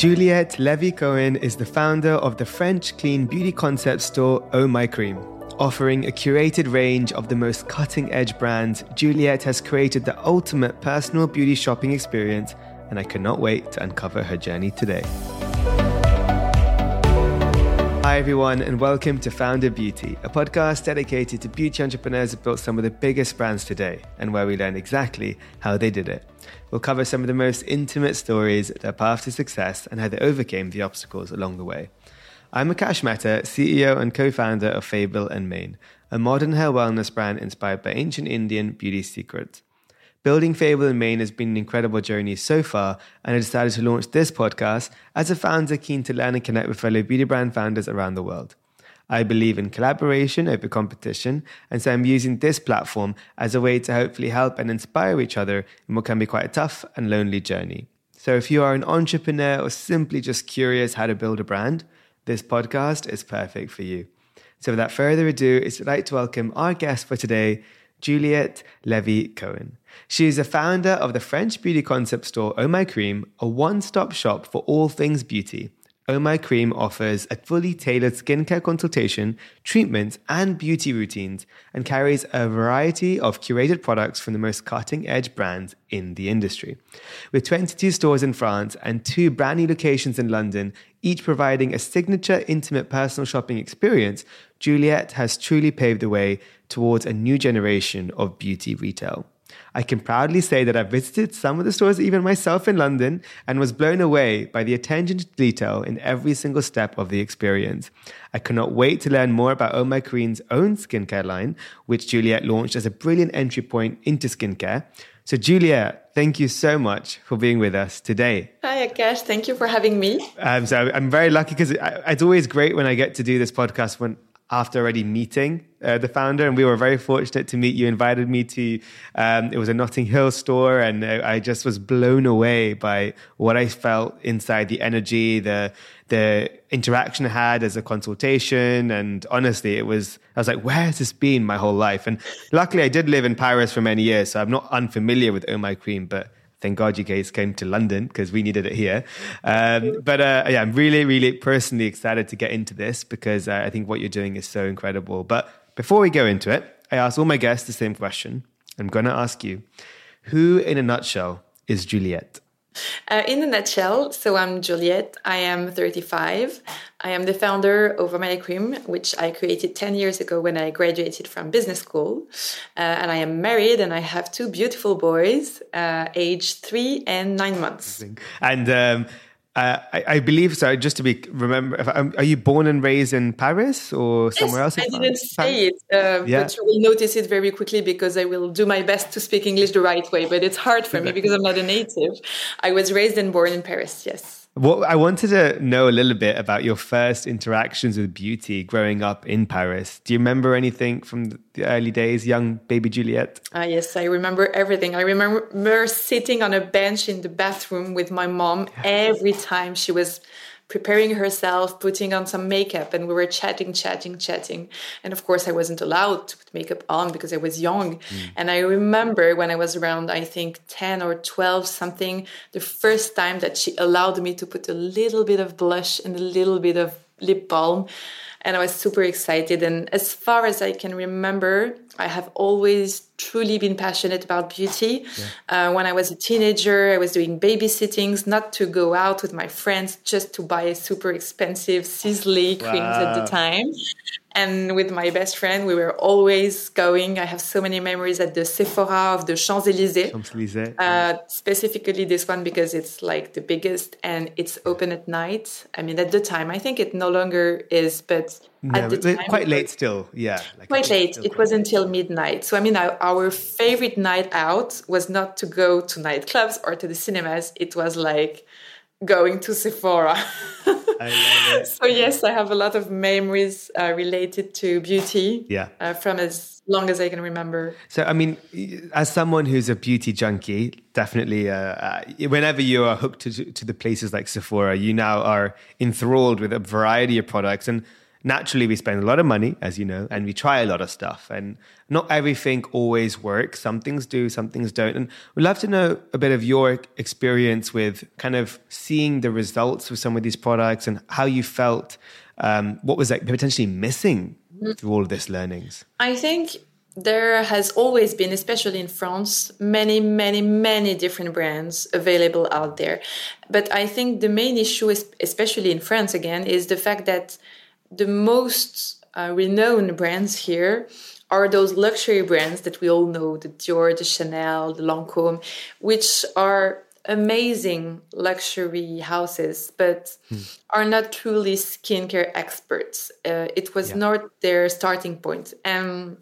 Juliette Levy Cohen is the founder of the French clean beauty concept store Oh My Cream. Offering a curated range of the most cutting edge brands, Juliette has created the ultimate personal beauty shopping experience, and I cannot wait to uncover her journey today. Hi, everyone, and welcome to Founded Beauty, a podcast dedicated to beauty entrepreneurs who built some of the biggest brands today and where we learn exactly how they did it. We'll cover some of the most intimate stories, their path to success, and how they overcame the obstacles along the way. I'm Akash Mehta, CEO and co founder of Fable and Mane, a modern hair wellness brand inspired by ancient Indian beauty secrets. Building Fable and Mane has been an incredible journey so far, and I decided to launch this podcast as a founder keen to learn and connect with fellow beauty brand founders around the world. I believe in collaboration over competition, and so I'm using this platform as a way to hopefully help and inspire each other in what can be quite a tough and lonely journey. So if you are an entrepreneur or simply just curious how to build a brand, this podcast is perfect for you. So without further ado, it's like to welcome our guest for today, Juliette Levy Cohen. She is the founder of the French beauty concept store Oh My Cream, a one stop shop for all things beauty. Oh My Cream offers a fully tailored skincare consultation, treatments, and beauty routines, and carries a variety of curated products from the most cutting edge brands in the industry. With 22 stores in France and two brand new locations in London, each providing a signature, intimate personal shopping experience, Juliette has truly paved the way towards a new generation of beauty retail. I can proudly say that I visited some of the stores even myself in London and was blown away by the attention to detail in every single step of the experience. I cannot wait to learn more about Oh My Cream's own skincare line, which Juliet launched as a brilliant entry point into skincare. So, Juliet, thank you so much for being with us today. Hi, Akash. Thank you for having me. Um, so I'm very lucky because it's always great when I get to do this podcast when after already meeting uh, the founder, and we were very fortunate to meet you. Invited me to um, it was a Notting Hill store, and I just was blown away by what I felt inside the energy, the the interaction I had as a consultation, and honestly, it was I was like, where has this been my whole life? And luckily, I did live in Paris for many years, so I'm not unfamiliar with Oh My Cream, but thank God you guys came to London because we needed it here. Um, but uh, yeah, I'm really, really personally excited to get into this because uh, I think what you're doing is so incredible. But before we go into it, I ask all my guests the same question. I'm going to ask you who, in a nutshell, is Juliette? Uh, in a nutshell, so I'm Juliette. I am 35. I am the founder of My Cream, which I created 10 years ago when I graduated from business school. Uh, and I am married and I have two beautiful boys, uh, aged three and nine months. And um, uh, I, I, believe so. Just to be remember, um, are you born and raised in Paris or somewhere yes, else? I didn't say it, uh, yeah. but you will notice it very quickly because I will do my best to speak English the right way. But it's hard for me because I'm not a native. I was raised and born in Paris. Yes. Well, I wanted to know a little bit about your first interactions with beauty growing up in Paris. Do you remember anything from the early days, young baby Juliette? Uh, yes, I remember everything. I remember sitting on a bench in the bathroom with my mom every time she was preparing herself, putting on some makeup, and we were chatting, chatting, chatting. And of course, I wasn't allowed to put makeup on because I was young. Mm. And I remember when I was around, I think 10 or 12 something, the first time that she allowed me to put a little bit of blush and a little bit of lip balm and I was super excited. And as far as I can remember, I have always truly been passionate about beauty. Yeah. Uh, when I was a teenager, I was doing babysittings, not to go out with my friends, just to buy super expensive Sisley creams at the time. And with my best friend, we were always going. I have so many memories at the Sephora of the Champs Elysees. Champs Elysees. Uh, specifically, this one because it's like the biggest and it's open at night. I mean, at the time, I think it no longer is, but no, at the time, quite late still. Yeah, like quite late. It was until midnight. So I mean, our, our favorite night out was not to go to nightclubs or to the cinemas. It was like going to Sephora. so yes, I have a lot of memories uh, related to beauty. Yeah. Uh, from as long as I can remember. So I mean, as someone who's a beauty junkie, definitely, uh, uh whenever you are hooked to, to the places like Sephora, you now are enthralled with a variety of products and. Naturally we spend a lot of money, as you know, and we try a lot of stuff. And not everything always works. Some things do, some things don't. And we'd love to know a bit of your experience with kind of seeing the results of some of these products and how you felt. Um, what was like potentially missing through all of this learnings? I think there has always been, especially in France, many, many, many different brands available out there. But I think the main issue, is, especially in France again, is the fact that the most uh, renowned brands here are those luxury brands that we all know the Dior, the Chanel, the Lancome, which are amazing luxury houses, but hmm. are not truly skincare experts. Uh, it was yeah. not their starting point. And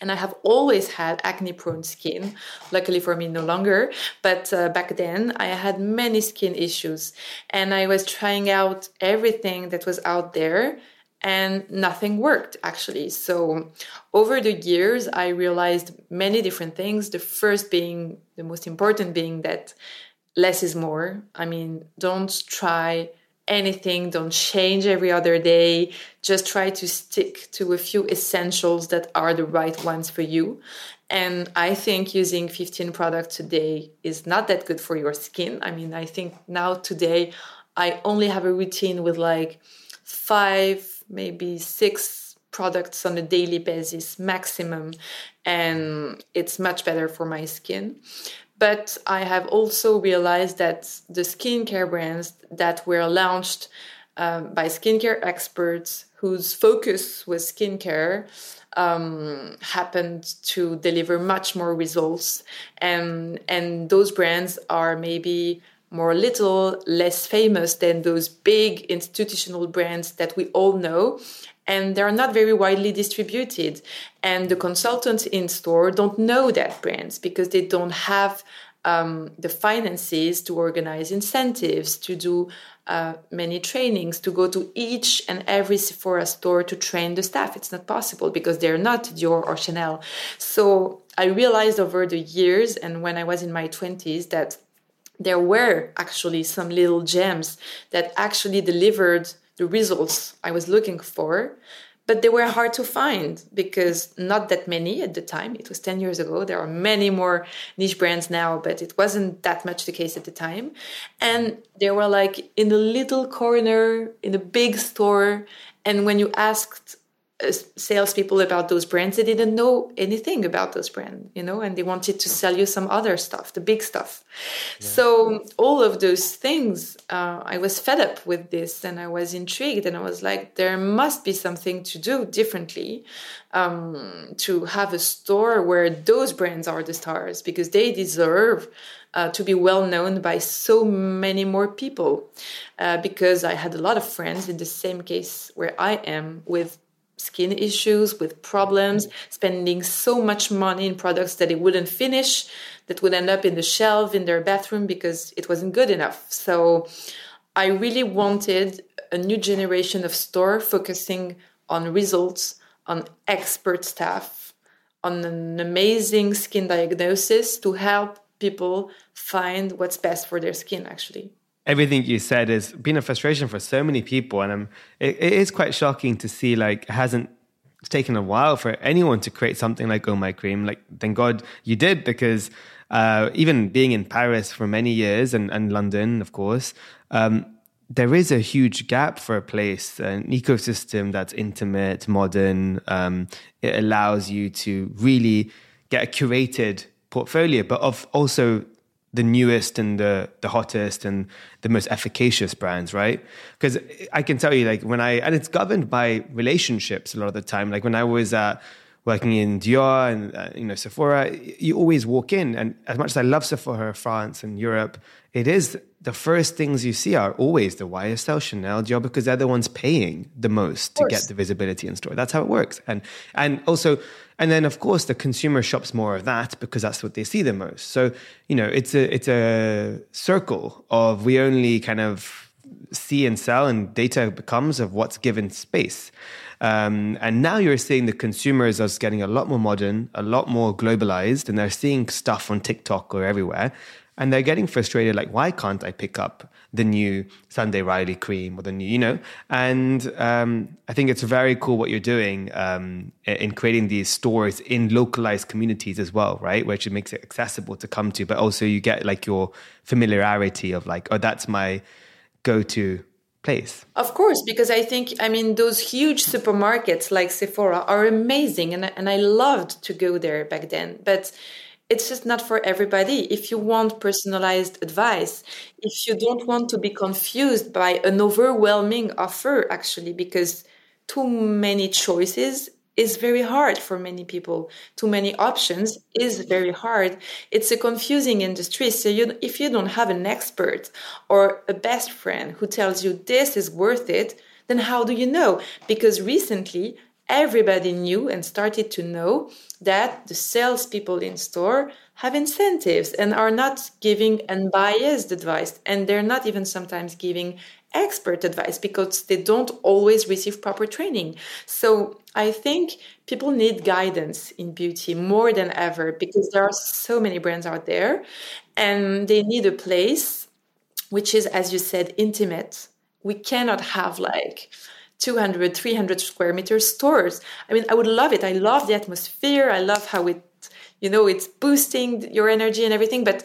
and I have always had acne prone skin. Luckily for me, no longer. But uh, back then, I had many skin issues, and I was trying out everything that was out there, and nothing worked actually. So, over the years, I realized many different things. The first being the most important being that less is more. I mean, don't try anything, don't change every other day. Just try to stick to a few essentials that are the right ones for you. And I think using 15 products a day is not that good for your skin. I mean, I think now today I only have a routine with like five, maybe six products on a daily basis maximum. And it's much better for my skin. But I have also realized that the skincare brands that were launched um, by skincare experts whose focus was skincare um, happened to deliver much more results. And, and those brands are maybe more little less famous than those big institutional brands that we all know and they're not very widely distributed. And the consultants in store don't know that brands because they don't have um, the finances to organize incentives, to do uh, many trainings, to go to each and every Sephora store to train the staff. It's not possible because they're not Dior or Chanel. So I realized over the years and when I was in my 20s that there were actually some little gems that actually delivered the results I was looking for, but they were hard to find because not that many at the time. It was 10 years ago. There are many more niche brands now, but it wasn't that much the case at the time. And they were like in a little corner in a big store. And when you asked salespeople about those brands, they didn't know anything about those brands, you know, and they wanted to sell you some other stuff, the big stuff. Yeah. So all of those things, uh, I was fed up with this, and I was intrigued, and I was like, there must be something to do differently um, to have a store where those brands are the stars because they deserve. Uh, to be well known by so many more people uh, because I had a lot of friends in the same case where I am with skin issues, with problems, spending so much money in products that they wouldn't finish, that would end up in the shelf in their bathroom because it wasn't good enough. So I really wanted a new generation of store focusing on results, on expert staff, on an amazing skin diagnosis to help people find what's best for their skin actually everything you said has been a frustration for so many people, and I'm, it, it is quite shocking to see like hasn't it's taken a while for anyone to create something like Oh My Cream. Like, thank God you did because uh, even being in Paris for many years and, and London, of course, um, there is a huge gap for a place, an ecosystem that's intimate, modern. Um, it allows you to really get a curated portfolio, but of also the newest and the the hottest and the most efficacious brands, right? Because I can tell you, like when I and it's governed by relationships a lot of the time. Like when I was uh, working in Dior and uh, you know Sephora, you always walk in, and as much as I love Sephora France and Europe, it is the first things you see are always the YSL, Chanel, Dior, because they're the ones paying the most to get the visibility in store. That's how it works, and and also and then of course the consumer shops more of that because that's what they see the most. So, you know, it's a it's a circle of we only kind of see and sell and data becomes of what's given space. Um, and now you're seeing the consumers are getting a lot more modern, a lot more globalized, and they're seeing stuff on TikTok or everywhere. and they're getting frustrated like why can't i pick up the new sunday riley cream or the new you know and um, i think it's very cool what you're doing um, in creating these stores in localized communities as well right which makes it accessible to come to but also you get like your familiarity of like oh that's my go-to place. Of course, because I think, I mean, those huge supermarkets like Sephora are amazing, and, and I loved to go there back then. But it's just not for everybody. If you want personalized advice, if you don't want to be confused by an overwhelming offer, actually, because too many choices is very hard for many people. Too many options is very hard. It's a confusing industry. So you, if you don't have an expert or a best friend who tells you this is worth it, then how do you know? Because recently everybody knew and started to know that the salespeople in store have incentives and are not giving unbiased advice and they're not even sometimes giving expert advice because they don't always receive proper training. So i think people need guidance in beauty more than ever because there are so many brands out there and they need a place which is as you said intimate. We cannot have like 200 300 square meter stores. I mean i would love it. I love the atmosphere. I love how it you know it's boosting your energy and everything. But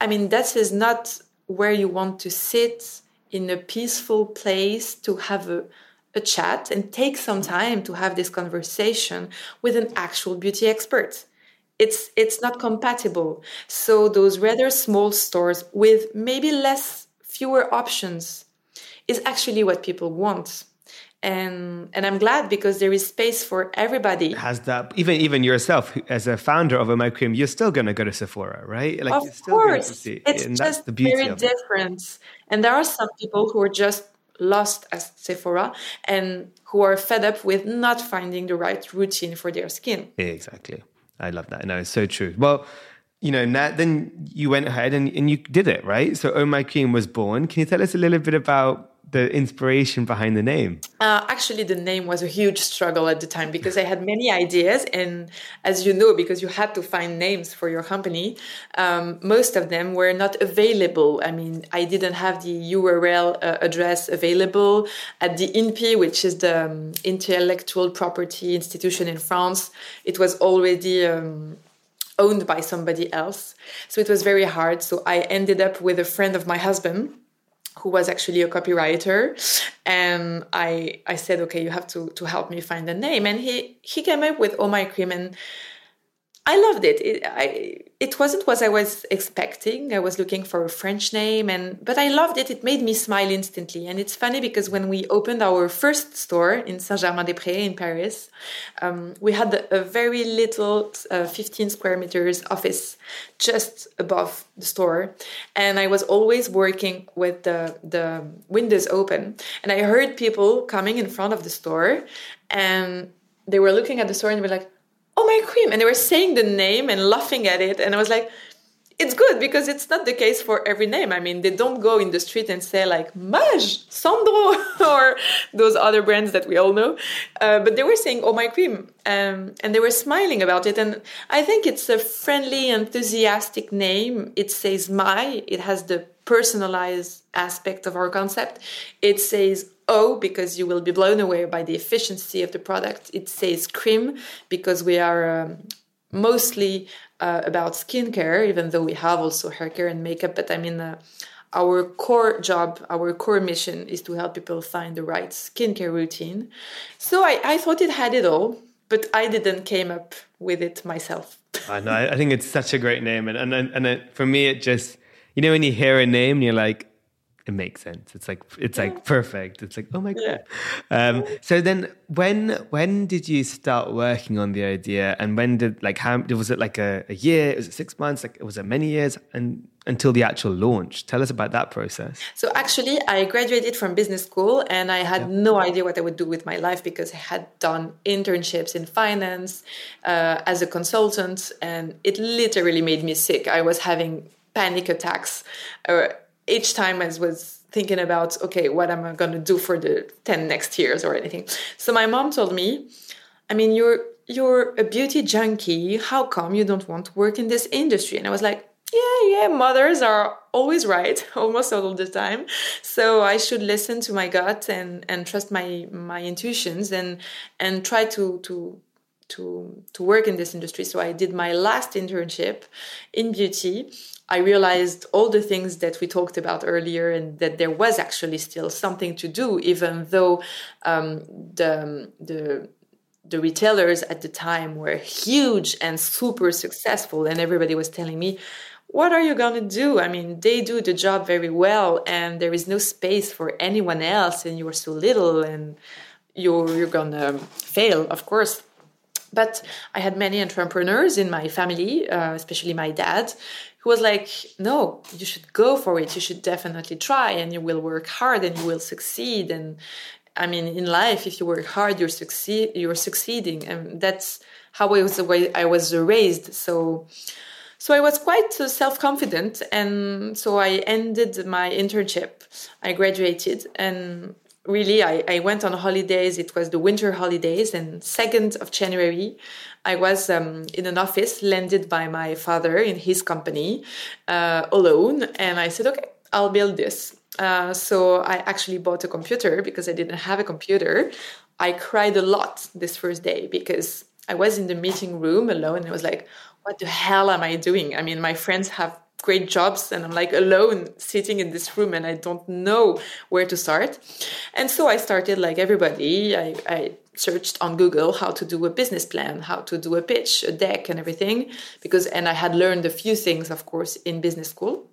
i mean that is not where you want to sit in a peaceful place to have a, a chat and take some time to have this conversation with an actual beauty expert. It's it's not compatible. So those rather small stores with maybe less fewer options is actually what people want and and I'm glad because there is space for everybody. Has that even even yourself as a founder of a my cream, you're still going to go to Sephora, right? Like of course, it's and just very different. It. And there are some people who are just lost at Sephora and who are fed up with not finding the right routine for their skin. Exactly. I love that. No, it's so true. Well, you know, Nat, then you went ahead and, and you did it, right? So Oh My Cream was born. Can you tell us a little bit about the inspiration behind the name? Uh, actually, the name was a huge struggle at the time because I had many ideas, and as you know, because you had to find names for your company, um, most of them were not available. I mean, I didn't have the URL uh, address available at the INPI, which is the um, intellectual property institution in France. It was already. Um, owned by somebody else. So it was very hard. So I ended up with a friend of my husband who was actually a copywriter and i i said okay you have to to help me find a name. And he he came up with oh my cream and I loved it. It, I, it wasn't what I was expecting. I was looking for a French name, and but I loved it. It made me smile instantly. And it's funny because when we opened our first store in Saint Germain des Prés in Paris, um, we had a very little uh, 15 square meters office just above the store, and I was always working with the the windows open. And I heard people coming in front of the store, and they were looking at the store and were like oh my cream. And they were saying the name and laughing at it. And i was like it's good because it's not the case for every name. I mean they don't go in the street and say like maje sandro or those other brands that we all know. Uh, but they were saying oh my cream. Um, and they were smiling about it. And i think it's a friendly enthusiastic name. It says my. It has the personalized aspect of our concept. It says O because you will be blown away by the efficiency of the product. It says cream because we are um, mostly uh, about skincare, even though we have also hair care and makeup. But I mean, uh, our core job, our core mission is to help people find the right skincare routine. So I, I thought it had it all, but I didn't came up with it myself. I know. I think it's such a great name, and and and it, for me, it just you know when you hear a name, you're like it makes sense. It's like it's like perfect. It's like oh my god. Yeah. Um, so then when when did you start working on the idea, and when did like how was it like a, a year? Was it six months? Like was it many years? And until the actual launch, tell us about that process. So actually, I graduated from business school, and I had yeah. no idea what I would do with my life because I had done internships in finance uh, as a consultant, and it literally made me sick. I was having panic attacks. Uh, each time I was thinking about, okay, what am I going to do for the 10 next years or anything. So my mom told me, I mean, you're you're a beauty junkie. How come you don't want to work in this industry? And I was like, yeah, yeah, mothers are always right, almost all the time. So I should listen to my gut and and trust my my intuitions and and try to to to to work in this industry. So I did my last internship in beauty. I realized all the things that we talked about earlier, and that there was actually still something to do, even though um, the the the retailers at the time were huge and super successful, and everybody was telling me, what are you going to do? I mean, they do the job very well, and there is no space for anyone else, and you're so little, and you're, you're going to fail, of course. But I had many entrepreneurs in my family, uh, especially my dad, who was like, no, you should go for it. You should definitely try, and you will work hard and you will succeed. And I mean, in life, if you work hard, you're succeed, you're succeeding, and that's how I was the way I was raised. So so I was quite uh, self confident, and so I ended my internship. I graduated, and really I, I went on holidays. It was the winter holidays, and second of January, I was um, in an office landed by my father in his company uh, alone, and I said, "Okay, I'll build this." Uh, so I actually bought a computer because I didn't have a computer. I cried a lot this first day because I was in the meeting room alone and I was like, what the hell am I doing? I mean, my friends have great jobs and I'm like alone sitting in this room and I don't know where to start. And so I started like everybody. I, I searched on Google how to do a business plan, how to do a pitch, a deck and everything because and I had learned a few things of course in business school.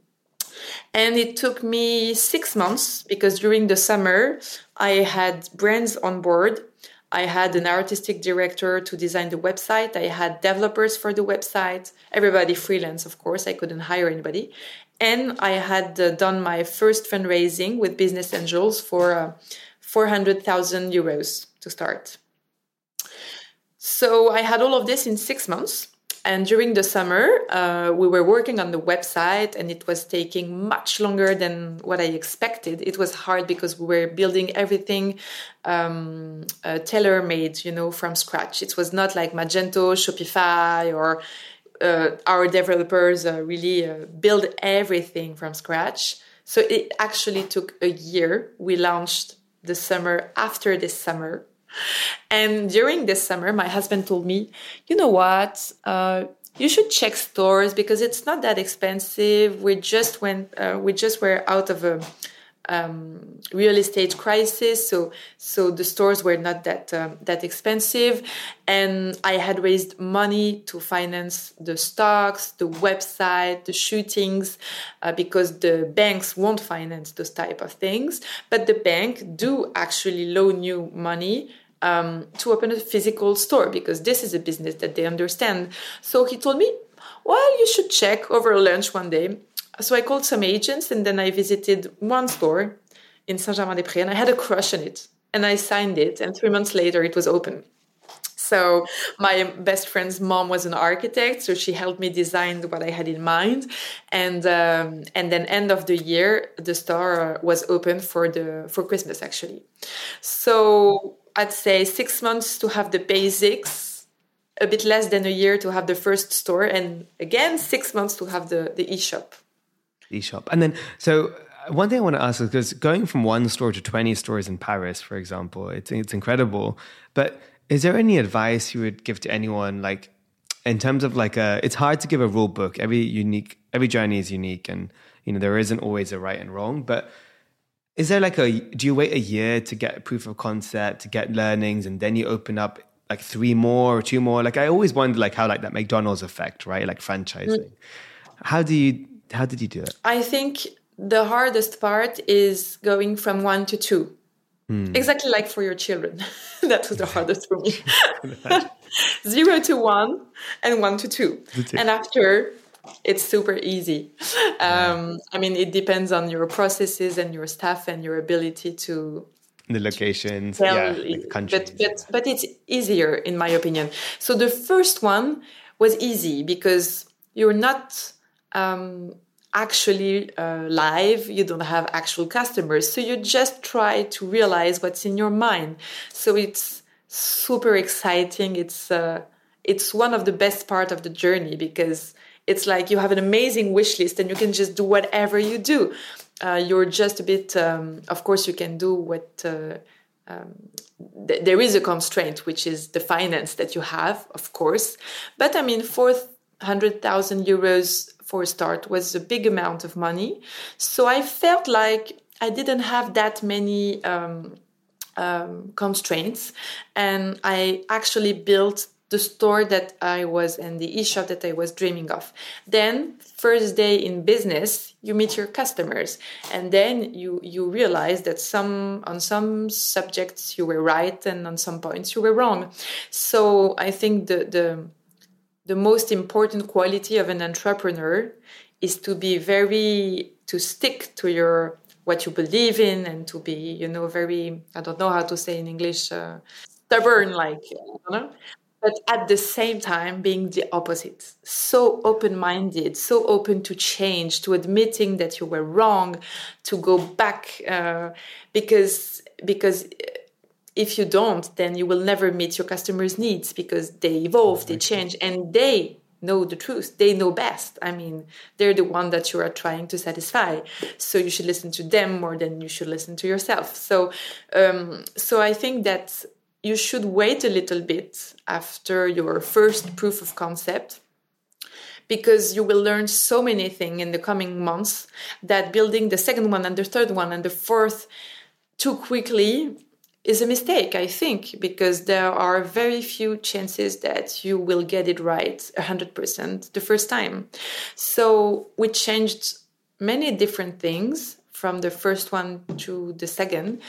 And it took me 6 months because during the summer I had brands on board I had an artistic director to design the website. I had developers for the website. Everybody freelance, of course. I couldn't hire anybody. And I had uh, done my first fundraising with Business Angels for uh, 400,000 euros to start. So I had all of this in six months. And during the summer, uh, we were working on the website, and it was taking much longer than what I expected. It was hard because we were building everything um, uh, tailor made, you know, from scratch. It was not like Magento, Shopify, or uh, our developers uh, really uh, build everything from scratch. So it actually took a year. We launched the summer after this summer and during this summer, my husband told me, you know what? Uh, you should check stores because it's not that expensive. We just went, uh, we just were out of a um, real estate crisis, so so the stores were not that um, that expensive, and I had raised money to finance the stocks, the website, the shootings, uh, because the banks won't finance those type of things, but the bank do actually loan you money um, to open a physical store because this is a business that they understand. So he told me, well, you should check over lunch one day. So I called some agents and then I visited one store in Saint Germain des Prés and I had a crush on it and I signed it. And three months later, it was open. So my best friend's mom was an architect, so she helped me design what I had in mind, and um, and then end of the year the store was open for the for Christmas actually. So I'd say six months to have the basics, a bit less than a year to have the first store, and again six months to have the the e-shop. E-shop, and then so uh, one thing I want to ask is because going from one store to twenty stores in Paris, for example, it's it's incredible. But is there any advice you would give to anyone, like in terms of like a? It's hard to give a rule book. Every unique, every journey is unique, and you know there isn't always a right and wrong, but is there like a, do you wait a year to get proof of concept, to get learnings, and then you open up like three more or two more? Like I always wonder like how like that McDonald's effect, right? Like franchising. Mm. How do you, how did you do it? I think the hardest part is going from one to two. Hmm. Exactly like for your children. that was the hardest for me. Zero to one and one to two. And after it's super easy. Um, I mean, it depends on your processes and your staff and your ability to the locations, yeah, like countries. But, but, but it's easier in my opinion. So the first one was easy because you're not um, actually uh, live. You don't have actual customers, so you just try to realize what's in your mind. So it's super exciting. It's uh, it's one of the best part of the journey because it's like you have an amazing wish list and you can just do whatever you do. Uh, you're just a bit, um, of course, you can do what. Uh, um, th- there is a constraint, which is the finance that you have, of course. But I mean, 400,000 euros for a start was a big amount of money. So I felt like I didn't have that many um, um, constraints, and I actually built the store that I was and the e-shop that I was dreaming of. Then first day in business, you meet your customers and then you you realize that some on some subjects you were right and on some points you were wrong. So I think the the the most important quality of an entrepreneur is to be very to stick to your what you believe in and to be you know very i don't know how to say in english uh, stubborn like you know but at the same time being the opposite. So open-minded so open to change to admitting that you were wrong to go back uh, because because if you don't then you will never meet your customers needs because they evolve they change and they know the truth. They know best. I mean they're the one that you are trying to satisfy. So you should listen to them more than you should listen to yourself. So um, so i think that you should wait a little bit after your first proof of concept because you will learn so many things in the coming months that building the second one and the third one and the fourth too quickly is a mistake, I think, because there are very few chances that you will get it right 100% the first time. So we changed many different things from the first one to the second.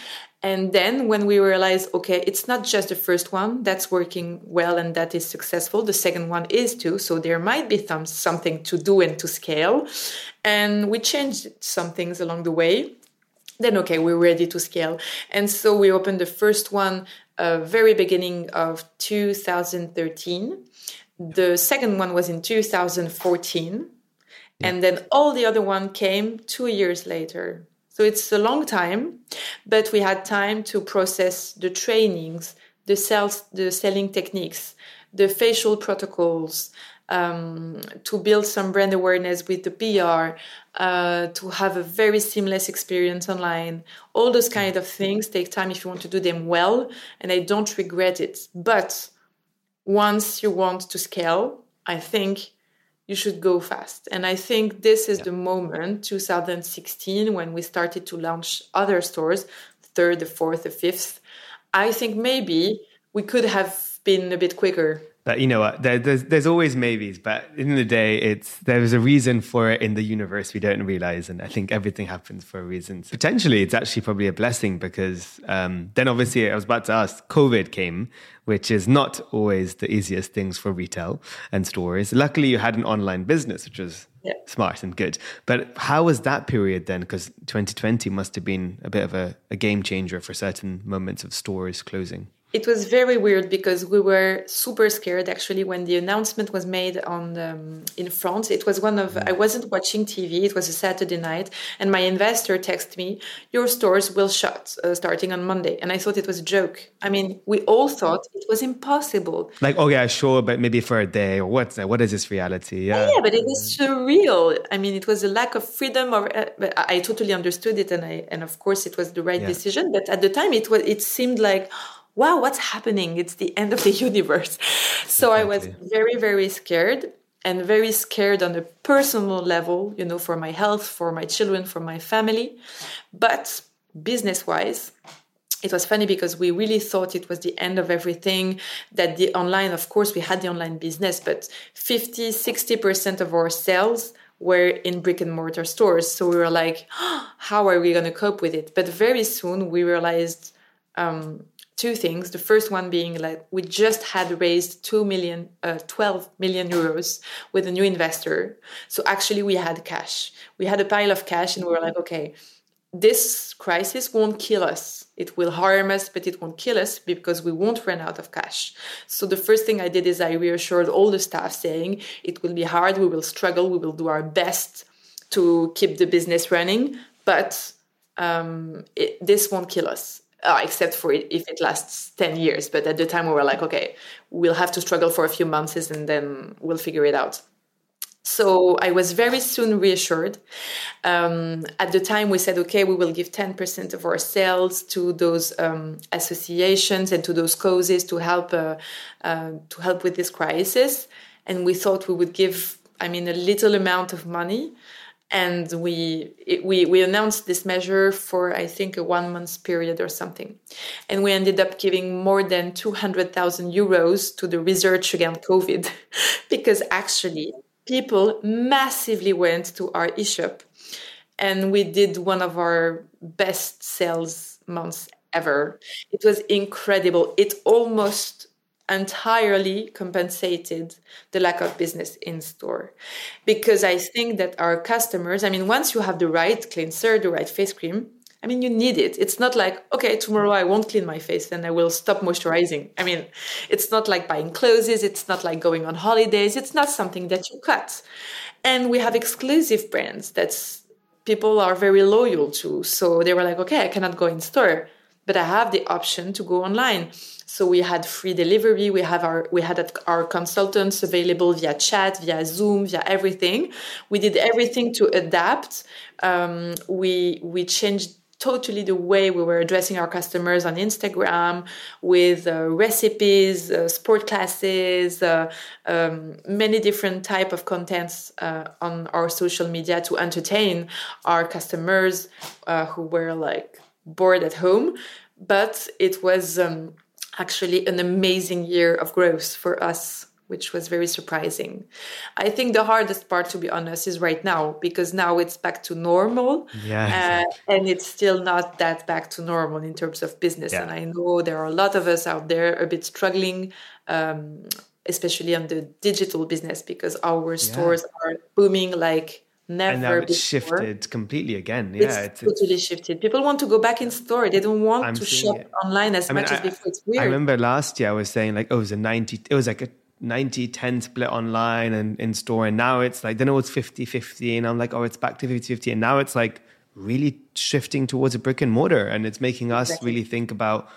And then when we realize, okay, it's not just the first one that's working well and that is successful, the second one is too. So there might be some, something to do and to scale. And we changed some things along the way then okay we're ready to scale and so we opened the first one uh, very beginning of 2013 the second one was in 2014 yeah. and then all the other one came two years later so it's a long time but we had time to process the trainings the sales the selling techniques the facial protocols um, to build some brand awareness with the PR, uh, to have a very seamless experience online. All those kind of things take time if you want to do them well, and I don't regret it. But once you want to scale, I think you should go fast. And I think this is yeah. the moment, 2016, when we started to launch other stores, third, the fourth, the fifth. I think maybe we could have been a bit quicker but you know what? There, there's there's always maybes, but in the day, it's there's a reason for it in the universe we don't realize, and I think everything happens for a reason. So potentially, it's actually probably a blessing because um, then obviously I was about to ask, COVID came, which is not always the easiest things for retail and stores. Luckily, you had an online business, which was yeah. smart and good. But how was that period then? Because 2020 must have been a bit of a, a game changer for certain moments of stores closing it was very weird because we were super scared actually when the announcement was made on um, in France. It was one of I wasn't watching TV. It was a Saturday night, and my investor texted me, "Your stores will shut uh, starting on Monday." And I thought it was a joke. I mean, we all thought it was impossible. Like, oh yeah, sure, but maybe for a day or that? What is this reality? Yeah, yeah, but it was surreal. I mean, it was a lack of freedom. Or uh, I totally understood it, and I and of course it was the right yeah. decision. But at the time, it was it seemed like wow, what's happening? It's the end of the universe. So exactly. I was very, very scared and very scared on a personal level, you know, for my health, for my children, for my family. But business wise, it was funny because we really thought it was the end of everything that the online of course we had the online business but 50 60% of our sales were in brick and mortar stores so we were like oh, how are we going to cope with it but very soon we realized um, two things. The first one being like we just had raised 2 million, uh, 12 million euros with a new investor. So actually, we had cash. We had a pile of cash, and we were like, okay, this crisis won't kill us. It will harm us, but it won't kill us because we won't run out of cash. So the first thing I did is I reassured all the staff saying it will be hard, we will struggle, we will do our best to keep the business running, but um, it, this won't kill us uh, except for it, if it lasts 10 years. But at the time, we were like, okay, we'll have to struggle for a few months and then we'll figure it out. So I was very soon reassured. Um, at the time, we said, okay, we will give 10% of our sales to those um, associations and to those causes to help uh, uh, to help with this crisis. And we thought we would give, I mean, a little amount of money. And we we we announced this measure for I think a one month period or something, and we ended up giving more than two hundred thousand euros to the research against COVID, because actually people massively went to our e-shop and we did one of our best sales months ever. It was incredible. It almost entirely compensated the lack of business in store because i think that our customers i mean once you have the right cleanser the right face cream I mean, you need it. It's not like, okay, tomorrow I won't clean my face and I will stop moisturizing. I mean, it's not like buying clothes, it's not like going on holidays, it's not something that you cut. And we have exclusive brands that people are very loyal to. So they were like, okay, I cannot go in store, but I have the option to go online. So we had free delivery. We have our we had our consultants available via chat, via Zoom, via everything. We did everything to adapt. Um, we we changed totally the way we were addressing our customers on Instagram with uh, recipes, uh, sport classes, uh, um, many different type of contents uh, on our social media to entertain our customers uh, who were like bored at home. But it was um, actually an amazing year of growth for us which was very surprising. I think the hardest part, to be honest, is right now because now it's back to normal. Yeah, exactly. uh, and it's still not that back to normal in terms of business. Yeah. And I know there are a lot of us out there a bit struggling. Um, especially on the digital business because our stores yeah. are booming like never and now it's before. shifted completely again. Yeah it's, it's totally it's, shifted. People want to go back in store. They don't want I'm to shop it. online as I much mean, as I, before. It's weird. i remember last year i was saying like oh it was a 90 it was like a 90 10 split online and in store. And now it's like then it was 50 50 and i'm like oh it's back to 50 50 and now it's like really shifting towards a brick and mortar. And it's making us exactly. really think about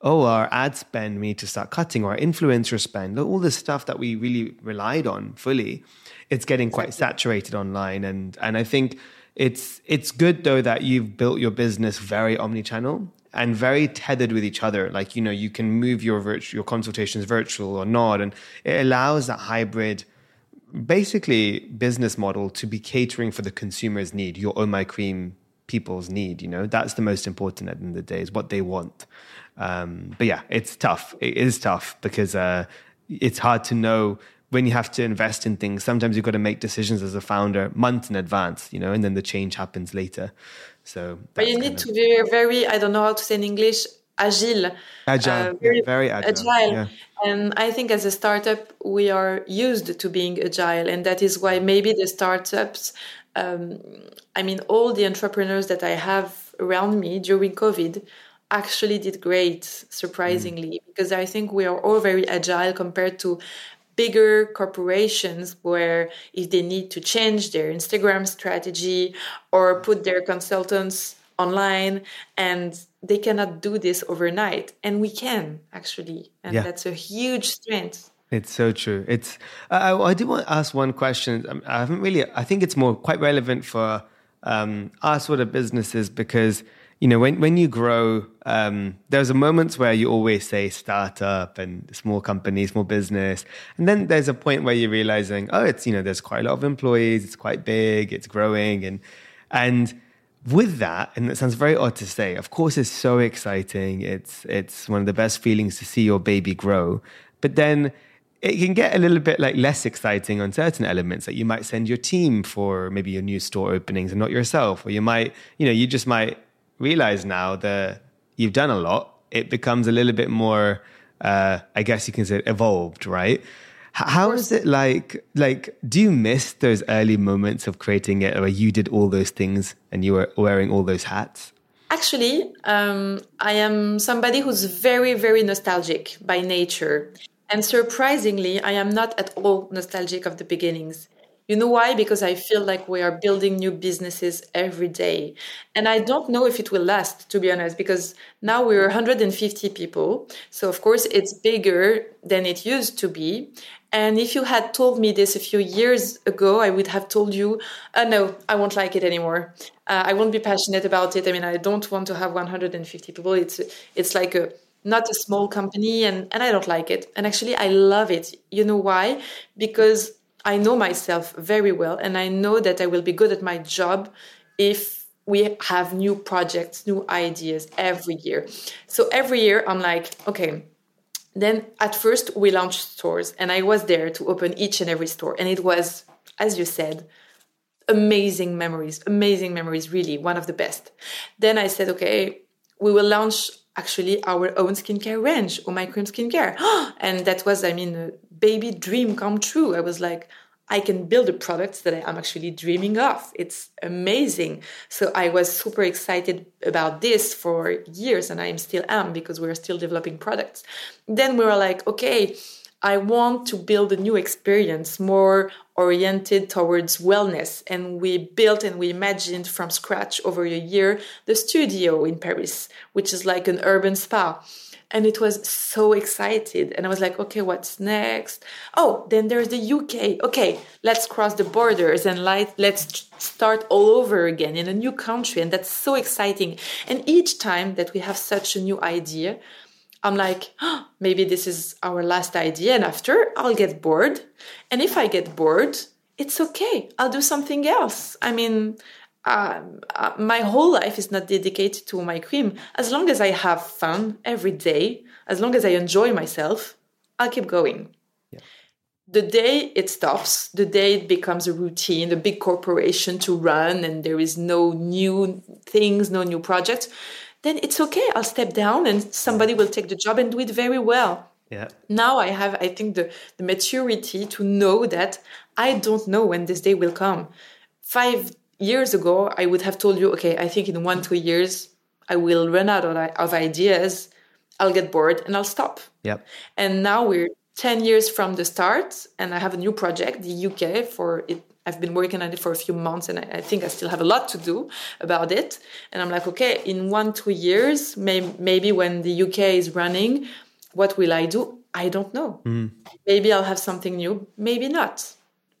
oh our ad spend we need to start cutting or our influencer spend all this stuff that we really relied on fully it's getting quite saturated online and and i think it's it's good though that you've built your business very omni-channel and very tethered with each other. Like, you know, you can move your virtual, your consultations virtual or not. And it allows that hybrid, basically business model to be catering for the consumer's need, your Oh My Cream people's need, you know, that's the most important at the end of the day is what they want. Um, but yeah, it's tough. It is tough because, uh, it's hard to know when you have to invest in things, sometimes you've got to make decisions as a founder months in advance, you know, and then the change happens later. So, but you need to be very, I don't know how to say in English, agile. Agile, uh, very, yeah, very agile. agile. Yeah. And I think as a startup, we are used to being agile. And that is why maybe the startups, um, I mean, all the entrepreneurs that I have around me during COVID actually did great, surprisingly, mm. because I think we are all very agile compared to bigger corporations where if they need to change their Instagram strategy or put their consultants online and they cannot do this overnight. And we can actually. And yeah. that's a huge strength. It's so true. It's i, I do want to ask one question. Um, i haven't really i think it's more quite relevant for um, our sort of businesses because you know, when, when you grow, um, there's a moments where you always say startup and small company, small business. And then there's a point where you're realizing, oh, it's, you know, there's quite a lot of employees. It's quite big. It's growing. And, and with that, and it sounds very odd to say, of course, it's so exciting. It's, it's one of the best feelings to see your baby grow. But then it can get a little bit like less exciting on certain elements that like you might send your team for maybe your new store openings and not yourself or you might you know you just might realize now that you've done a lot, it becomes a little bit more, uh, I guess you can say, evolved, right? How is it like? Like, do you miss those early moments of creating it, where you did all those things and you were wearing all those hats? Actually, um, I am somebody who's very, very nostalgic by nature, and surprisingly, I am not at all nostalgic of the beginnings You know why? Because I feel like we are building new businesses every day. And I don't know if it will last, to be honest, because now we're 150 people. So, of course, it's bigger than it used to be. And if you had told me this a few years ago, I would have told you, uh, no, I won't like it anymore. Uh, I won't be passionate about it. I mean, I don't want to have 150 people. It's it's like a not a small company, and and I don't like it. And actually, I love it. You know why? Because I know myself very well, and I know that I will be good at my job if we have new projects, new ideas every year. So every year, I'm like, okay then at first we launched stores and I was there to open each and every store. And it was, as you said, amazing memories, amazing memories, really one of the best. Then I said, okay, we will launch actually our own skincare range, Oh My Cream Skincare. and that was, I mean, baby dream come true. I was like, I can build a product that I'm actually dreaming of. It's amazing. So I was super excited about this for years, and I am still am because we're still developing products. Then we were like, okay, I want to build a new experience more oriented towards wellness. And we built and we imagined from scratch over a year the studio in Paris, which is like an urban spa and it was so excited and i was like okay what's next? Oh then there's the uk okay let's cross the borders and like, let's start all over again in a new country and that's so exciting. And each time that we have such a new idea i'm like oh, maybe this is our last idea and after i'll get bored. And if i get bored it's okay. I'll do something else. I mean um, uh, my whole life is not dedicated to my cream. As long as I have fun every day, as long as I enjoy myself, I'll keep going. Yeah. The day it stops, the day it becomes a routine, a big corporation to run, and there is no new things, no new projects, then it's okay. I'll step down and somebody will take the job and do it very well. Yeah. Now I have, I think, the, the maturity to know that I don't know when this day will come. Five years ago, I would have told you, okay, I think in one, two years, I will run out of ideas. I'll get bored and I'll stop. Yep. And now we're 10 years from the start and I have a new project, the UK for it. I've been working on it for a few months and I, think I still have a lot to do about it. And I'm like, okay, in one, two years, may, maybe when the UK is running, what will I do? I don't know. Mm. Maybe I'll have something new, maybe not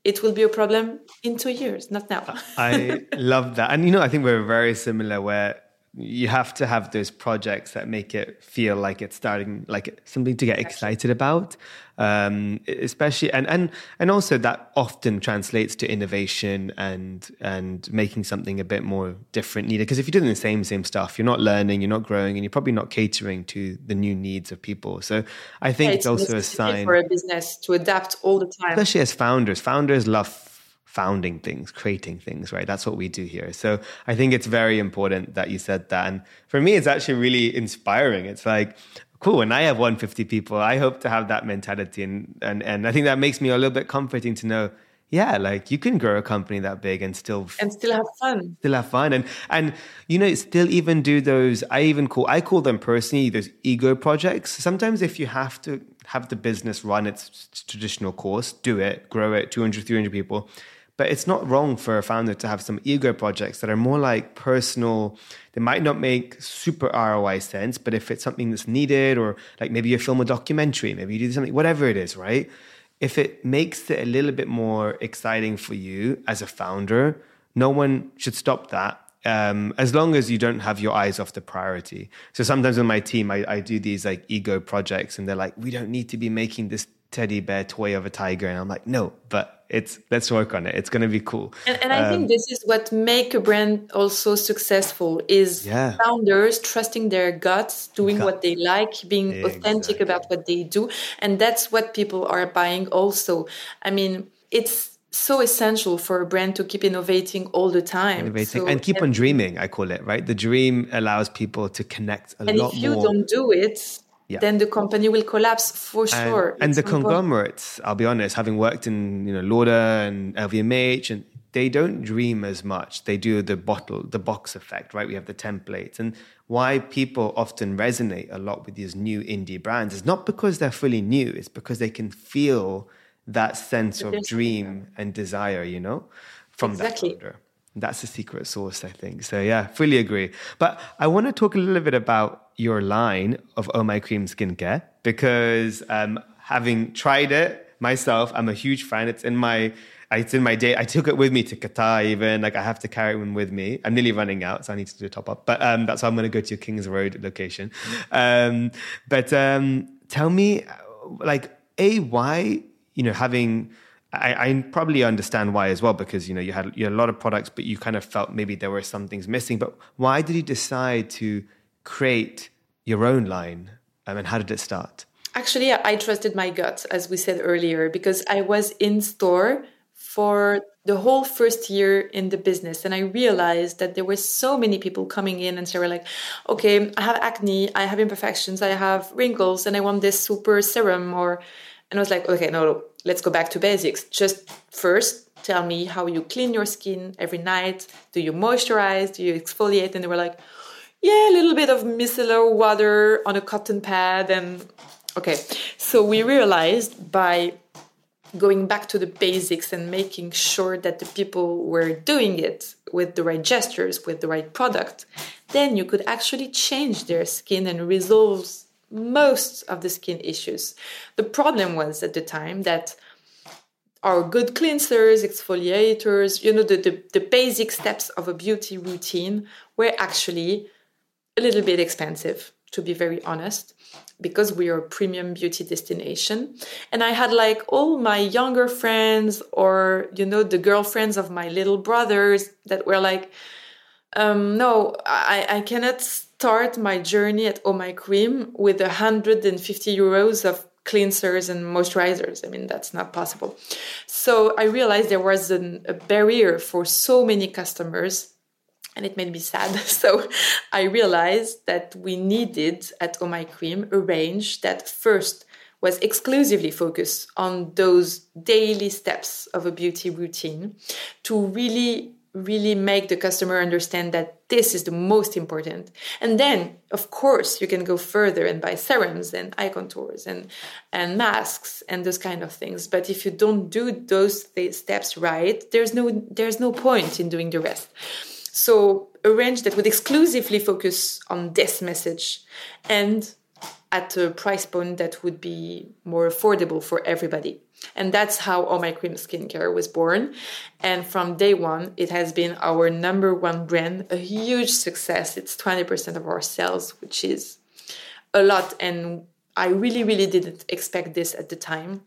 it will be a problem in two years, not now. I love that. And, you know, I think we're very similar where you have to have those projects that make it feel like it's starting like something to get excited about. Um, especially and and and also that often translates to innovation and and making something a bit more different needed. Because if you're doing the same same stuff you're not learning you're not growing and you're probably not catering to the new needs of people. So i think yeah, it's, it's also a sign for a business to adapt all the time. Especially as founders founders love founding things, creating things, right? That's what we do here. So I think it's very important that you said that. And for me, it's actually really inspiring. It's like, cool, when I have 150 people, I hope to have that mentality. And, and, and I think that makes me a little bit comforting to know, yeah, like you can grow a company that big and still and still have fun. Still have fun. And and you know, still even do those I even call I call them personally those ego projects. Sometimes if you have to have the business run its traditional course, do it, grow it, 200, 300 people but it's not wrong for a founder to have some ego projects that are more like personal. They might not make super ROI sense, but if it's something that's needed, or like maybe you film a documentary, maybe you do something, whatever it is, right? If it makes it a little bit more exciting for you as a founder, no one should stop that um, as long as you don't have your eyes off the priority. So sometimes on my team, I, I, do these like ego projects, and they're like, "We don't need to be making this teddy bear toy of a tiger," and I'm like, "No, but it's let's work on it. It's going to be cool. And, and i um, think this is what make a brand also successful is yeah. founders trusting their guts doing what they like being exactly. authentic about what they do and that's what people are buying also. I mean it's so essential for a brand to keep innovating all the time. Innovating so, and keep and, on dreaming i call it right? The dream allows people to connect a and lot if you more. don't do it yeah. then the company will collapse for sure. And, and the conglomerates, I'll be honest, having worked in you know Lauder and LVMH, and they don't dream as much. They do the bottle, the box effect, right? We have the templates, and why people often resonate a lot with these new indie brands is not because they're fully new; it's because they can feel that sense of dream and desire, you know, from exactly. that founder. That's the secret sauce, I think. So yeah, fully agree. But I want to talk a little bit about your line of Oh My Cream skincare because um, having tried it myself, I'm a huge fan. It's in my it's in my day. I took it with me to Qatar even. Like I have to carry one with me. I'm nearly running out, so I need to do a top up. But um, that's why I'm going to go to your Kings Road location. Um, but um, tell me, like, a why you know having I, I, probably understand why as well because you know you had you had a lot of products, but you kind of felt maybe there were some things missing. But why did you decide to create your own line, um, and how did it start? Actually, I trusted my gut, as we said earlier, because I was in store for the whole first year in the business, and I realized that there were so many people coming in and they were like, "Okay, I have acne, I have imperfections, I have wrinkles, and I want this super serum," or and I was like, okay, no, let's go back to basics. Just first, tell me how you clean your skin every night. Do you moisturize? Do you exfoliate? And they were like, yeah, a little bit of micellar water on a cotton pad. And okay, so we realized by going back to the basics and making sure that the people were doing it with the right gestures, with the right product, then you could actually change their skin and resolve most of the skin issues. The problem was at the time that our good cleansers, exfoliators, you know, the, the, the, basic steps of a beauty routine were actually a little bit expensive, to be very honest, because we are a premium beauty destination. And I had like all my younger friends or, you know, the girlfriends of my little brothers that were like, um, no, I, I cannot start my journey at Oh My Cream with 150 euros of cleansers and moisturizers. I mean, that's not possible. So I realized there was an, a barrier for so many customers and it made me sad. So I realized that we needed at Oh My Cream a range that first was exclusively focused on those daily steps of a beauty routine to really really make the customer understand that this is the most important. And then, of course, you can go further and buy serums and eye contours and, and masks and those kind of things. But if you don't do those th- steps right, there's no there's no point in doing the rest. So a range that would exclusively focus on this message and at a price point that would be more affordable for everybody. And that's how Oh My Cream Skincare was born. And from day one, it has been our number one brand, a huge success. It's 20% of our sales, which is a lot. And I really, really didn't expect this at the time.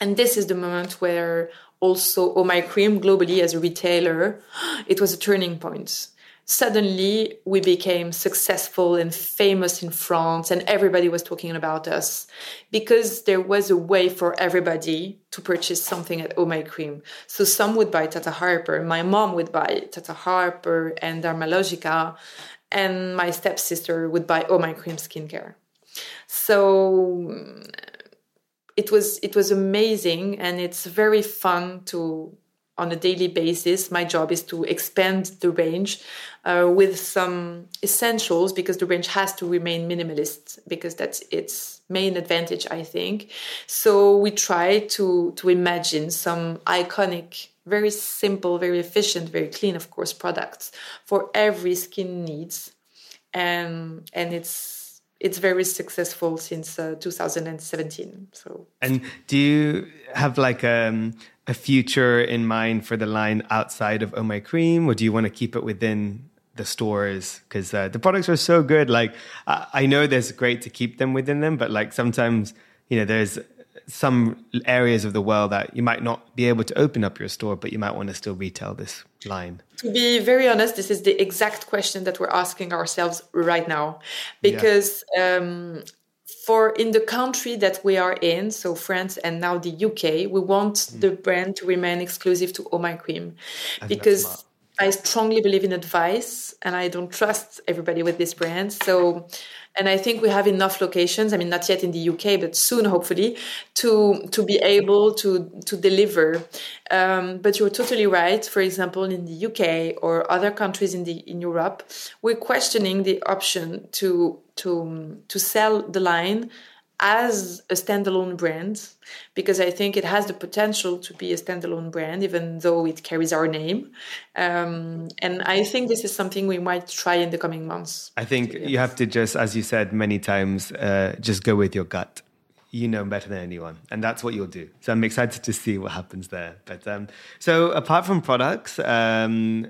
And this is the moment where also Oh My Cream globally as a retailer, it was a turning point suddenly we became successful and famous in France and everybody was talking about us because there was a way for everybody to purchase something at Oh My Cream. So some would buy Tata Harper, my mom would buy Tata Harper and Dermalogica, and my stepsister would buy Oh My Cream skincare. So it was it was amazing and it's very fun to on a daily basis. My job is to expand the range uh, with some essentials because the range has to remain minimalist because that's its main advantage, I think. So we try to to imagine some iconic, very simple, very efficient, very clean, of course, products for every skin needs, and and it's it's very successful since uh, 2017 so and do you have like um a future in mind for the line outside of Oh My Cream, or do you want to keep it within the stores? Because uh, the products are so good. Like I, I know there's great to keep them within them, but like sometimes you know there's some areas of the world that you might not be able to open up your store, but you might want to still retail this line. To be very honest, this is the exact question that we're asking ourselves right now, because yeah. um, for in the country that we are in, so France and now the UK, we want mm. the brand to remain exclusive to Oh My Cream because I strongly believe in advice and I don't trust everybody with this brand. So and I think we have enough locations. I mean, not yet in the UK, but soon, hopefully, to to be able to to deliver. Um, but you're totally right. For example, in the UK or other countries in the in Europe, we're questioning the option to to to sell the line as a standalone brand because I think it has the potential to be a standalone brand, even though it carries our name. Um, and I think this is something we might try in the coming months. I think you have to just, as you said many times, uh, just go with your gut. You know better than anyone, and that's what you'll do. So I'm excited to see what happens there. But um, so apart from products, um,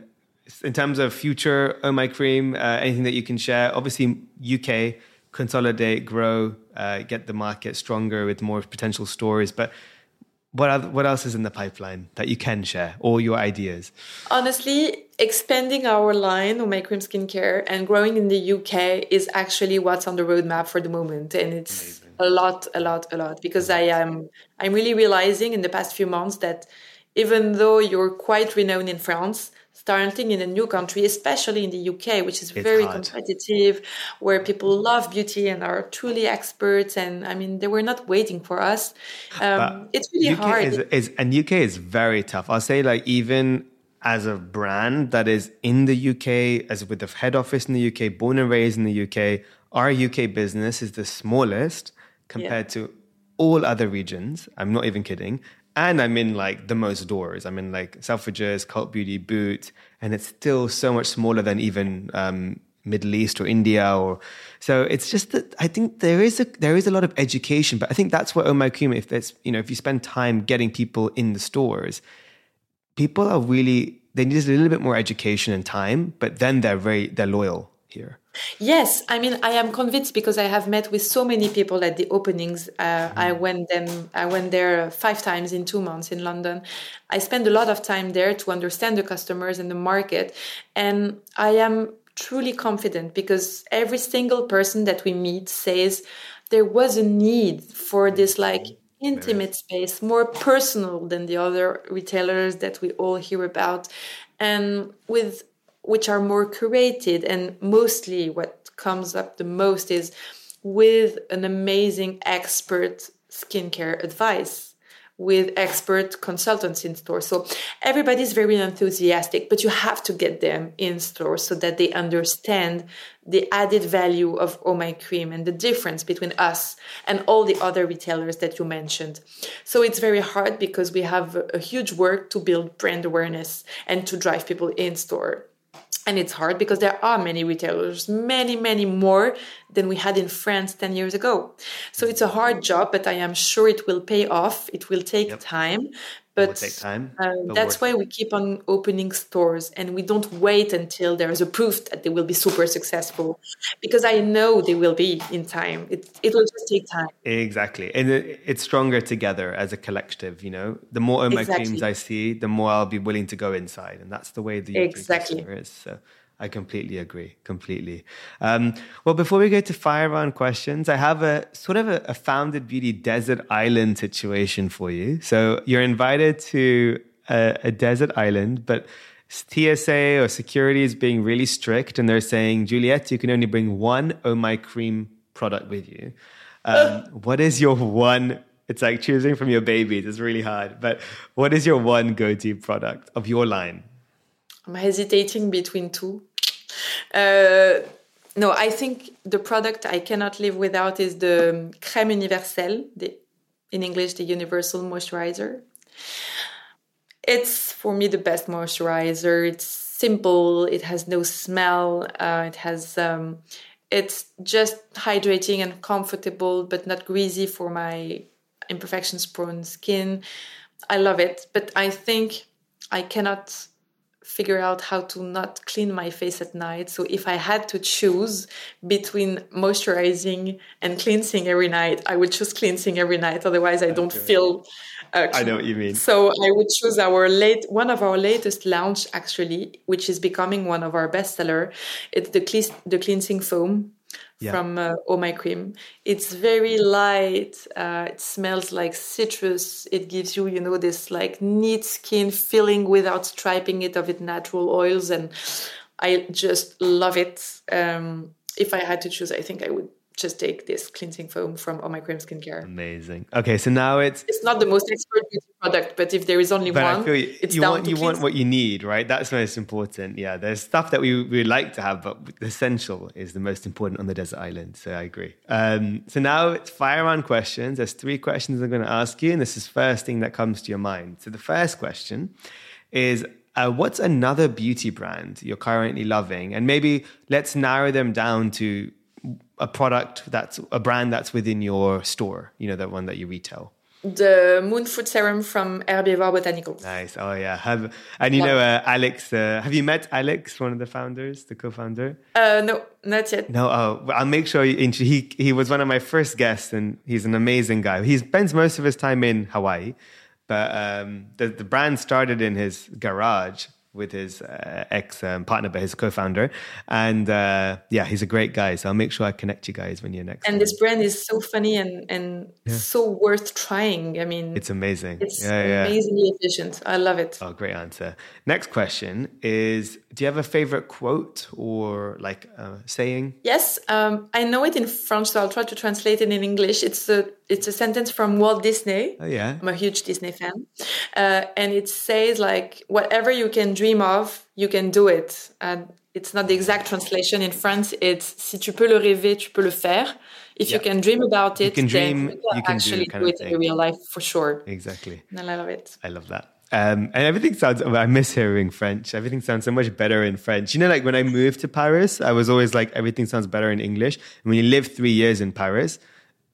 in terms of future Oh My Cream, uh, anything that you can share? Obviously, UK consolidate, grow, uh, get the market stronger with more potential stores. But what other, what else is in the pipeline that you can share? All your ideas. Honestly, expanding our line of my cream skincare and growing in the UK is actually what's on the roadmap for the moment, and it's Amazing. a lot, a lot, a lot. Because I am I'm really realizing in the past few months that even though you're quite renowned in France, starting in a new country, especially in the UK, which is it's very hard. competitive, where people love beauty and are truly experts. And I mean, they were not waiting for us. Um, it's really UK hard. Is, is, and UK is very tough. I'll say, like, even as a brand that is in the UK, as with the head office in the UK, born and raised in the UK, our UK business is the smallest compared yeah. to all other regions. I'm not even kidding and I'm in like the most doors. I'm in like Selfridges, Cult Beauty, Boot, and it's still so much smaller than even um, Middle East or India. Or so it's just that I think there is a there is a lot of education, but I think that's what Oh My Cream. If there's you know if you spend time getting people in the stores, people are really they need a little bit more education and time, but then they're very they're loyal here. Yes, I mean I am convinced because I have met with so many people at the openings. Uh, mm-hmm. I went them I went there five times in two months in London. I spend a lot of time there to understand the customers and the market, and I am truly confident because every single person that we meet says there was a need for this like intimate space, more personal than the other retailers that we all hear about, and with which are more curated and mostly what comes up the most is with an amazing expert skincare advice with expert consultants in store. So everybody's very enthusiastic, but you have to get them in store so that they understand the added value of Oh My Cream and the difference between us and all the other retailers that you mentioned. So it's very hard because we have a huge work to build brand awareness and to drive people in store and it's hard because there are many retailers many many more than we had in france 10 years ago. So it's a hard job but i am sure it will pay off. It will take yep. time but time, uh, that's why we keep on opening stores and we don't wait until there is a proof that they will be super successful because I know they will be in time. It, it will just take time. Exactly. And it, it's stronger together as a collective, you know. The more my exactly. creams I see, the more I'll be willing to go inside. And that's the way the exactly. is. So I completely agree. Completely. Um, well, before we go to fire round questions, I have a sort of a, a, founded beauty desert island situation for you. So you're invited to a, a desert island, but TSA or security is being really strict, and they're saying, Juliette, you can only bring one Oh My Cream product with you. Um, what is your one? It's like choosing from your babies. It's really hard. But what is your one go-to product of your line? I'm hesitating between two. Uh, no, I think the product I cannot live without is the crème universelle, the, in English, the universal moisturizer. It's for me the best moisturizer. It's simple. It has no smell. Uh, it has. Um, it's just hydrating and comfortable, but not greasy for my imperfections prone skin. I love it, but I think I cannot figure out how to not clean my face at night. So if I had to choose between moisturizing and cleansing every night, I would choose cleansing every night. Otherwise, I don't feel. Uh, I know what you mean. So I would choose our late one of our latest launch actually, which is becoming one of our bestseller. It's the cle- the cleansing foam yeah. from uh, Oh My Cream. It's very light. Uh, it smells like citrus. It gives you, you know, this like neat skin feeling without striping it of its natural oils, and I just love it. Um, if I had to choose, I think I would just take this cleansing foam from Oh My Cream Skincare. Amazing. Okay, so now it's it's not the most expert beauty product, but if there is only one, you, it's you down want to you cleanse. want what you need, right? That's most important. Yeah, there's stuff that we we like to have, but the essential is the most important on the desert island. So I agree. Um, so now it's fire round questions. There's three questions I'm going to ask you, and this is first thing that comes to your mind. So the first question is. Uh, what's another beauty brand you're currently loving? And maybe let's narrow them down to a product that's a brand that's within your store, you know, the one that you retail. the Moon Fruit Serum from Herbivore Botanicals. Nice. Oh yeah. Have and you know uh, Alex? Uh, have you met Alex, one of the founders, the co-founder? Uh, no, not yet. No. Oh, I'll make sure you, he he was one of my first guests, and he's an amazing guy. He spends most of his time in Hawaii, but um, the the brand started in his garage with his uh, ex um, partner, but his co-founder, and uh, yeah, he's a great guy. So I'll make sure I connect you guys when you're next. And time. this brand is so funny and and so worth trying. I mean, it's amazing. it's yeah, yeah. amazingly efficient. I love it. Oh, great answer. Next question is Do you have a favorite quote or like uh, saying? Yes, um, I know it in French, so I'll try to translate it in English. It's a it's a sentence from Walt Disney. Oh, yeah. I'm a huge Disney fan, uh, and it says like, "Whatever you can dream of, you can do it." And it's not the exact translation in France. It's "Si tu peux le rêver, tu peux le faire." If you can dream about it, you can dream, then you can you can actually kind do it in real life for sure. Exactly. And I love it. I love that. Um, and everything sounds, I miss hearing French. Everything sounds so much better in French. You know, like when I moved to Paris, I was always like, everything sounds better in English. And when you live three years in Paris,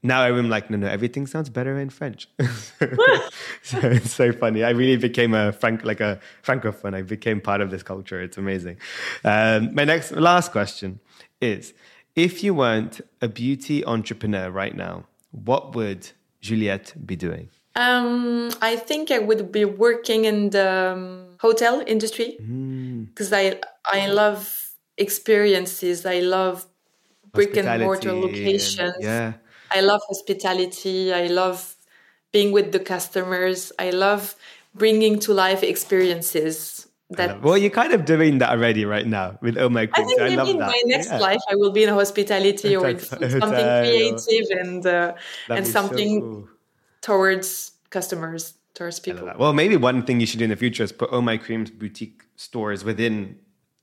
now I'm like, no, no, everything sounds better in French. so it's so funny. I really became a frank, like a francophone. I became part of this culture. It's amazing. Um, my next, last question is, if you weren't a beauty entrepreneur right now, what would Juliette be doing? Um, I think I would be working in the um, hotel industry Mm. because I I love experiences. I love brick and mortar and- locations. yeah. I love hospitality. I love being with the customers. I love bringing to life experiences. That Well, you're kind of doing that already right now with Oh My I think I maybe love in that. my next Yeah. life I will be in hospitality or in something creative and uh, and be so something cool. towards customers, towards people. Well, maybe one thing you should do in the future is put Oh My Cream's boutique stores within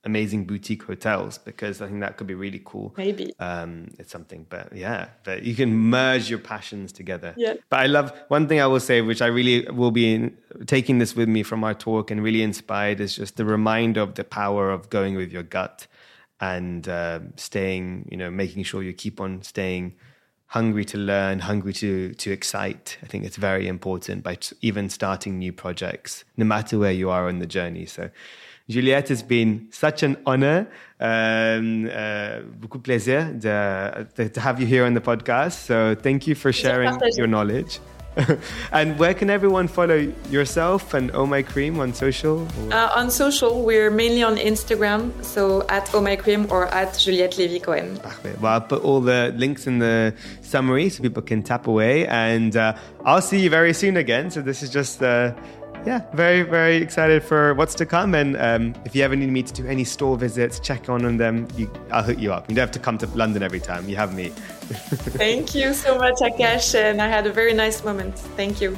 amazing boutique hotels because I think that could be really cool. Maybe. Um, it's something, but yeah, but you can merge your passions together. Yeah. But I love one thing I will say, which I really will be in, taking this with me from our talk and really inspired, is just the reminder of the power of going with your gut and uh, staying, you know, making sure you keep on staying hungry to learn, hungry to to excite. I think it's very important by t- even starting new projects, no matter where you are on the journey. So. Juliette, it's been such an honor, um, uh, beaucoup plaisir de, de, to have you here on the podcast. So thank you for sharing your knowledge. and where can everyone follow yourself and Oh My Cream on social? Uh, on social, we're mainly on Instagram, so at Oh My Cream or at Juliette Lévy Cohen. Parfait. Well, I'll put all the links in the summary so people can tap away. And uh, I'll see you very soon again. So this is just, uh, yeah, very, very excited for what's to come. And um, if you ever need me to do any store visits, check on on them, you, I'll hook you up. You don't have to come to London every time. You have me. Thank you so much, Akash, and I had a very nice moment. Thank you.